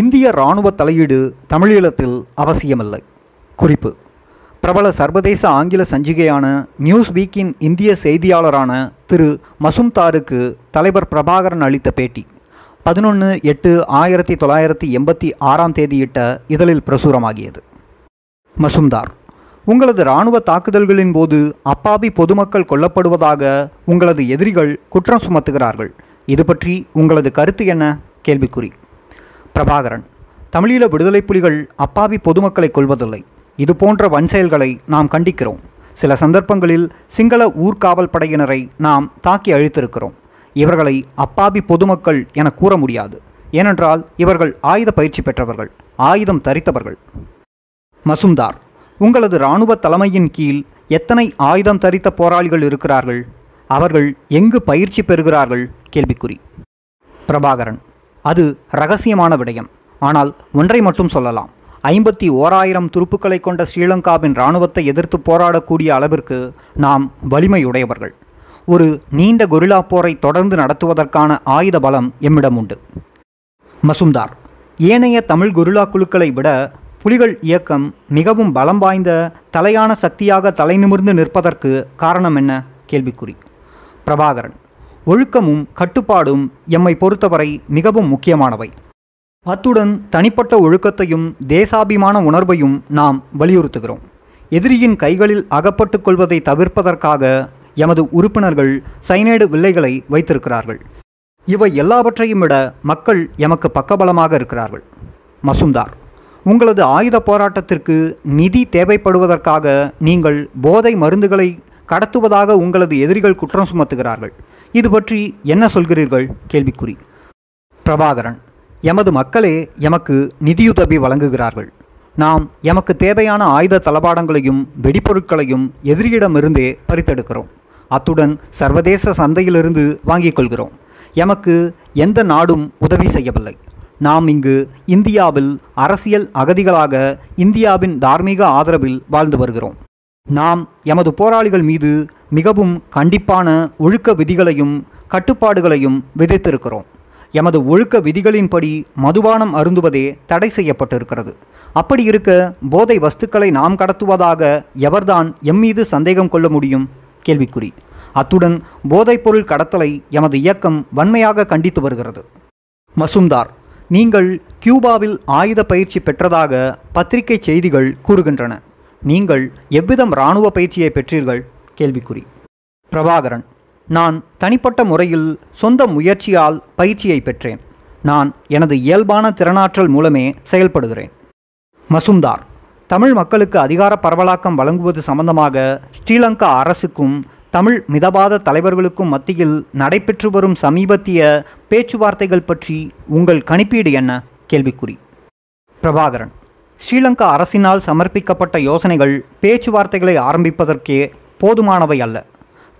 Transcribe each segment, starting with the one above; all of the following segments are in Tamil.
இந்திய இராணுவ தலையீடு தமிழீழத்தில் அவசியமில்லை. குறிப்பு பிரபல சர்வதேச ஆங்கில சஞ்சிகையான நியூஸ் வீக்கின் இந்திய செய்தியாளரான திரு. மசும்தாருக்கு தலைவர் பிரபாகரன் அளித்த பேட்டி பதினொன்று எட்டு ஆயிரத்தி தொள்ளாயிரத்தி எண்பத்தி ஆறாம் தேதியிட்ட இதழில் பிரசுரமாகியது. மசும்தார் உங்களது இராணுவ தாக்குதல்களின் போது அப்பாவி பொதுமக்கள் கொல்லப்படுவதாக உங்களது எதிரிகள் குற்றம் சுமத்துகிறார்கள். இது பற்றி உங்களது கருத்து என்ன? கேள்விக்குறி. பிரபாகரன். தமிழீழ விடுதலை புலிகள் அப்பாவி பொதுமக்களை கொள்வதில்லை இது போன்ற வன் செயல்களை நாம் கண்டிக்கிறோம். சில சந்தர்ப்பங்களில் சிங்கள ஊர்காவல் படையினரை நாம் தாக்கி அழித்திருக்கிறோம். இவர்களை அப்பாவி பொதுமக்கள் என கூற முடியாது. ஏனென்றால் இவர்கள் ஆயுத பயிற்சி பெற்றவர்கள் ஆயுதம் தரித்தவர்கள். மசும்தார் உங்களது இராணுவ தலைமையின் கீழ் எத்தனை ஆயுதம் தரித்த போராளிகள் இருக்கிறார்கள்? அவர்கள் எங்கு பயிற்சி பெறுகிறார்கள்? கேள்விக்குறி. பிரபாகரன் அது ரகசியமான விடயம். ஆனால் ஒன்றை மட்டும் சொல்லலாம். ஐம்பத்தி ஓராயிரம் துருப்புக்களை கொண்ட ஸ்ரீலங்காவின் இராணுவத்தை எதிர்த்து போராடக்கூடிய அளவிற்கு நாம் வலிமையுடையவர்கள். ஒரு நீண்ட கொரில்லா போரை தொடர்ந்து நடத்துவதற்கான ஆயுத பலம் எம்மிடம் உண்டு. மசும்தார் ஏனைய தமிழ் கொரில்லா குழுக்களை விட புலிகள் இயக்கம் மிகவும் பலம் வாய்ந்த தலையான சக்தியாக தலைநிமிர்ந்து நிற்பதற்கு காரணம் என்ன? கேள்விக்குறி. பிரபாகரன் ஒழுக்கமும் கட்டுப்பாடும் எம்மை பொறுத்தவரை மிகவும் முக்கியமானவை. அத்துடன் தனிப்பட்ட ஒழுக்கத்தையும் தேசாபிமான உணர்வையும் நாம் வலியுறுத்துகிறோம். எதிரியின் கைகளில் அகப்பட்டுக் கொள்வதை தவிர்ப்பதற்காக எமது உறுப்பினர்கள் சைனைடு வில்லைகளை வைத்திருக்கிறார்கள். இவை எல்லாவற்றையும் விட மக்கள் எமக்கு பக்கபலமாக இருக்கிறார்கள். மசுந்தார் உங்களது ஆயுத போராட்டத்திற்கு நிதி தேவைப்படுவதற்காக நீங்கள் போதை மருந்துகளை கடத்துவதாக உங்களது எதிரிகள் குற்றம் சுமத்துகிறார்கள். இது பற்றி என்ன சொல்கிறீர்கள்? கேள்விக்குறி. பிரபாகரன் எமது மக்களே எமக்கு நிதியுதவி வழங்குகிறார்கள். நாம் எமக்கு தேவையான ஆயுத தளபாடங்களையும் வெடிப்பொருட்களையும் எதிரியிடமிருந்தே பறித்தெடுக்கிறோம். அத்துடன் சர்வதேச சந்தையிலிருந்து வாங்கிக் கொள்கிறோம். எமக்கு எந்த நாடும் உதவி செய்யவில்லை. நாம் இங்கு இந்தியாவில் அரசியல் அகதிகளாக இந்தியாவின் தார்மீக ஆதரவில் வாழ்ந்து வருகிறோம். நாம் எமது போராளிகள் மீது மிகவும் கண்டிப்பான ஒழுக்க விதிகளையும் கட்டுப்பாடுகளையும் விதித்திருக்கிறோம். எமது ஒழுக்க விதிகளின்படி மதுபானம் அருந்துவதே தடை செய்யப்பட்டிருக்கிறது. அப்படி இருக்க போதை வஸ்துக்களை நாம் கடத்துவதாக எவர்தான் எம்மீது சந்தேகம் கொள்ள முடியும்? கேள்விக்குறி. அத்துடன் போதைப்பொருள் கடத்தலை எமது இயக்கம் வன்மையாக கண்டித்து வருகிறது. மசும்தார் நீங்கள் கியூபாவில் ஆயுத பயிற்சி பெற்றதாக பத்திரிகை செய்திகள் கூறுகின்றன. நீங்கள் எவ்விதம் இராணுவ பயிற்சியை பெற்றீர்கள்? கேள்விக்குறி. பிரபாகரன் நான் தனிப்பட்ட முறையில் சொந்த முயற்சியால் பயிற்சியை பெற்றேன். நான் எனது இயல்பான திறனாற்றல் மூலமே செயல்படுகிறேன். மசுந்தார் தமிழ் மக்களுக்கு அதிகார பரவலாக்கம் வழங்குவது சம்பந்தமாக ஸ்ரீலங்கா அரசுக்கும் தமிழ் மிதவாத தலைவர்களுக்கும் மத்தியில் நடைபெற்று வரும் சமீபத்திய பேச்சுவார்த்தைகள் பற்றி உங்கள் கணிப்பீடு என்ன? கேள்விக்குறி. பிரபாகரன் ஸ்ரீலங்கா அரசினால் சமர்ப்பிக்கப்பட்ட யோசனைகள் பேச்சுவார்த்தைகளை ஆரம்பிப்பதற்கே போதுமானவை அல்ல.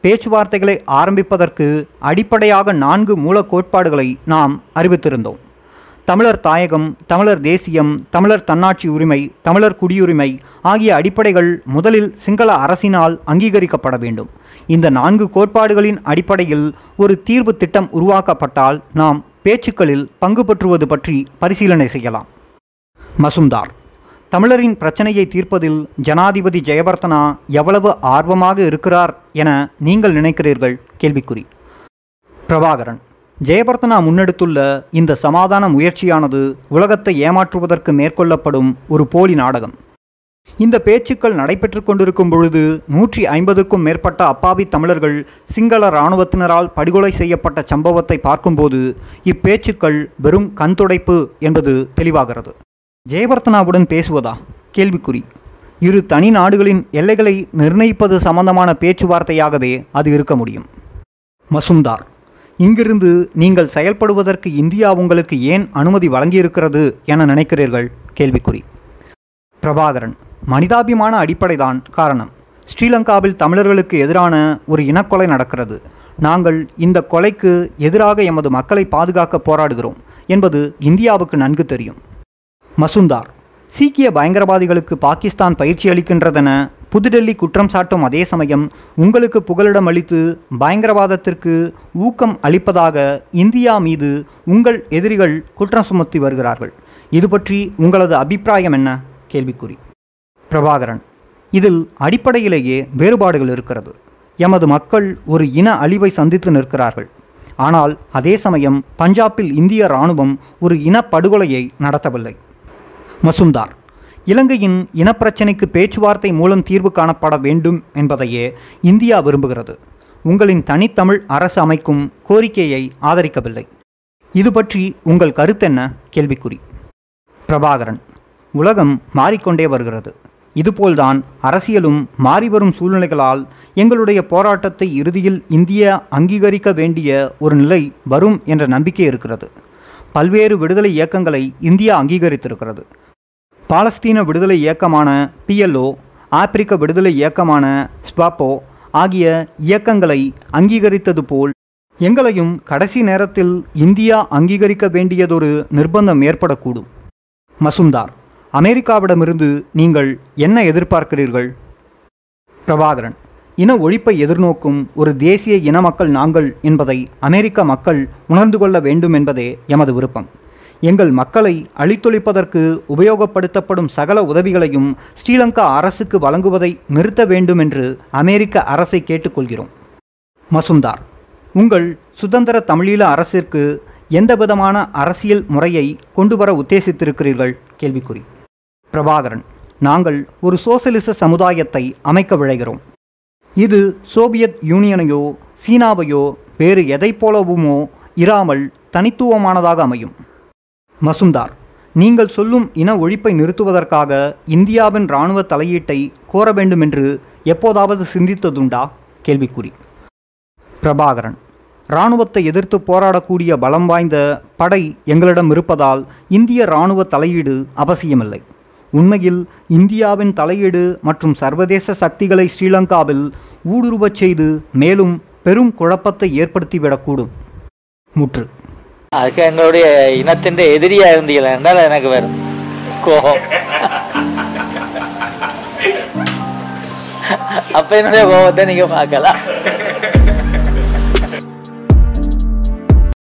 பேச்சுவார்த்தைகளை ஆரம்பிப்பதற்கு அடிப்படையாக நான்கு மூல கோட்பாடுகளை நாம் அறிவித்திருந்தோம். தமிழர் தாயகம் தமிழர் தேசியம் தமிழர் தன்னாட்சி உரிமை தமிழர் குடியுரிமை ஆகிய அடிப்படைகள் முதலில் சிங்கள அரசினால் அங்கீகரிக்கப்பட வேண்டும். இந்த நான்கு கோட்பாடுகளின் அடிப்படையில் ஒரு தீர்வு திட்டம் உருவாக்கப்பட்டால் நாம் பேச்சுக்களில் பங்கு பெற்றுவது பற்றி பரிசீலனை செய்யலாம். மசும்தார். தமிழரின் பிரச்சனையை தீர்ப்பதில் ஜனாதிபதி ஜெயவர்த்தனா எவ்வளவு ஆர்வமாக இருக்கிறார் என நீங்கள் நினைக்கிறீர்கள்? கேள்விக்குறி. பிரபாகரன் ஜெயவர்த்தனா முன்னெடுத்துள்ள இந்த சமாதான முயற்சியானது உலகத்தை ஏமாற்றுவதற்கு மேற்கொள்ளப்படும் ஒரு போலி நாடகம். இந்த பேச்சுக்கள் நடைபெற்று கொண்டிருக்கும் பொழுது நூற்றி ஐம்பதுக்கும் மேற்பட்ட அப்பாவி தமிழர்கள் சிங்கள இராணுவத்தினரால் படுகொலை செய்யப்பட்ட சம்பவத்தை பார்க்கும்போது இப்பேச்சுக்கள் வெறும் கண்துடைப்பு என்பது தெளிவாகிறது. ஜெயவர்த்தனாவுடன் பேசுவதா? கேள்விக்குறி. இரு தனி நாடுகளின் எல்லைகளை நிர்ணயிப்பது சம்பந்தமான பேச்சுவார்த்தையாகவே அது இருக்க முடியும். மசுந்தார் இங்கிருந்து நீங்கள் செயல்படுவதற்கு இந்தியா உங்களுக்கு ஏன் அனுமதி வழங்கியிருக்கிறது என நினைக்கிறீர்கள்? கேள்விக்குறி. பிரபாகரன் மனிதாபிமான அடிப்படைதான் காரணம். ஸ்ரீலங்காவில் தமிழர்களுக்கு எதிரான ஒரு இனக்கொலை நடக்கிறது. நாங்கள் இந்த கொலைக்கு எதிராக எமது மக்களை பாதுகாக்க போராடுகிறோம் என்பது இந்தியாவுக்கு நன்கு தெரியும். மசுந்தார். சீக்கிய பயங்கரவாதிகளுக்கு பாகிஸ்தான் பயிற்சி அளிக்கின்றதென புதுடெல்லி குற்றம் சாட்டும் அதே சமயம் உங்களுக்கு புகலிடம் அளித்து பயங்கரவாதத்திற்கு ஊக்கம் அளிப்பதாக இந்தியா மீது உங்கள் எதிரிகள் குற்றம் சுமத்தி வருகிறார்கள். இது பற்றி உங்களது அபிப்பிராயம் என்ன? கேள்விக்குறி. பிரபாகரன் இதில் அடிப்படையிலேயே வேறுபாடுகள் இருக்கிறது. எமது மக்கள் ஒரு இன அழிவை சந்தித்து நிற்கிறார்கள். ஆனால் அதே சமயம் பஞ்சாபில் இந்திய இராணுவம் ஒரு இனப்படுகொலையை நடத்தவில்லை. மசுந்தார். இலங்கையின் இனப்பிரச்சினைக்கு பேச்சுவார்த்தை மூலம் தீர்வு காணப்பட வேண்டும் என்பதையே இந்தியா விரும்புகிறது. உங்களின் தனித்தமிழ் அரசு அமைக்கும் கோரிக்கையை ஆதரிக்கவில்லை. இது பற்றி உங்கள் கருத்தென்ன கேள்விக்குறி. பிரபாகரன். உலகம் மாறிக்கொண்டே வருகிறது. இதுபோல்தான் அரசியலும் மாறிவரும் சூழ்நிலைகளால் எங்களுடைய போராட்டத்தை இறுதியில் இந்தியா அங்கீகரிக்க வேண்டிய ஒரு நிலை வரும் என்ற நம்பிக்கை இருக்கிறது. பல்வேறு விடுதலை இயக்கங்களை இந்தியா அங்கீகரித்திருக்கிறது. பாலஸ்தீன விடுதலை இயக்கமான பிஎல்ஓ ஆப்பிரிக்க விடுதலை இயக்கமான ஸ்வாப்போ ஆகிய இயக்கங்களை அங்கீகரித்தது போல் எங்களையும் கடைசி நேரத்தில் இந்தியா அங்கீகரிக்க வேண்டியதொரு நிர்பந்தம் ஏற்படக்கூடும். மசுந்தார் அமெரிக்காவிடமிருந்து நீங்கள் என்ன எதிர்பார்க்கிறீர்கள்? பிரபாகரன் இன ஒழிப்பை எதிர்நோக்கும் ஒரு தேசிய இன மக்கள் நாங்கள் என்பதை அமெரிக்க மக்கள் உணர்ந்து கொள்ள வேண்டும் என்பதே எமது விருப்பம். எங்கள் மக்களை அழித்தொழிப்பதற்கு உபயோகப்படுத்தப்படும் சகல உதவிகளையும் ஸ்ரீலங்கா அரசுக்கு வழங்குவதை நிறுத்த வேண்டும் என்று அமெரிக்க அரசை கேட்டுக்கொள்கிறோம். மசுந்தார் உங்கள் சுதந்திர தமிழீழ அரசிற்கு எந்த விதமான அரசியல் முறையை கொண்டு வர உத்தேசித்திருக்கிறீர்கள்? கேள்விக்குறி. பிரபாகரன் நாங்கள் ஒரு சோசலிச சமுதாயத்தை அமைக்க விழைகிறோம். இது சோவியத் யூனியனையோ சீனாவையோ வேறு எதைப் போலவுமோ இராமல் தனித்துவமானதாக அமையும். மசுந்தார் நீங்கள் சொல்லும் இன ஒழிப்பை நிறுத்துவதற்காக இந்தியாவின் இராணுவ தலையீட்டை கோர வேண்டும் என்று எப்போதாவது சிந்தித்ததுண்டா? கேள்விக்குறி. பிரபாகரன் இராணுவத்தை எதிர்த்து போராடக்கூடிய பலம் வாய்ந்த படை எங்களிடம் இருப்பதால் இந்திய இராணுவ தலையீடு அவசியமில்லை. உண்மையில் இந்தியாவின் தலையீடு மற்றும் சர்வதேச சக்திகளை ஸ்ரீலங்காவில் ஊடுருவச் செய்து மேலும் பெரும் குழப்பத்தை ஏற்படுத்திவிடக்கூடும். முற்று அதுக்கு எங்களுடைய இனத்தின் எதிரியா இருந்தீங்களா என்றால் எனக்கு வரும் கோபம். அப்ப என்னுடைய கோபத்தை நீங்க பார்க்கலாம்.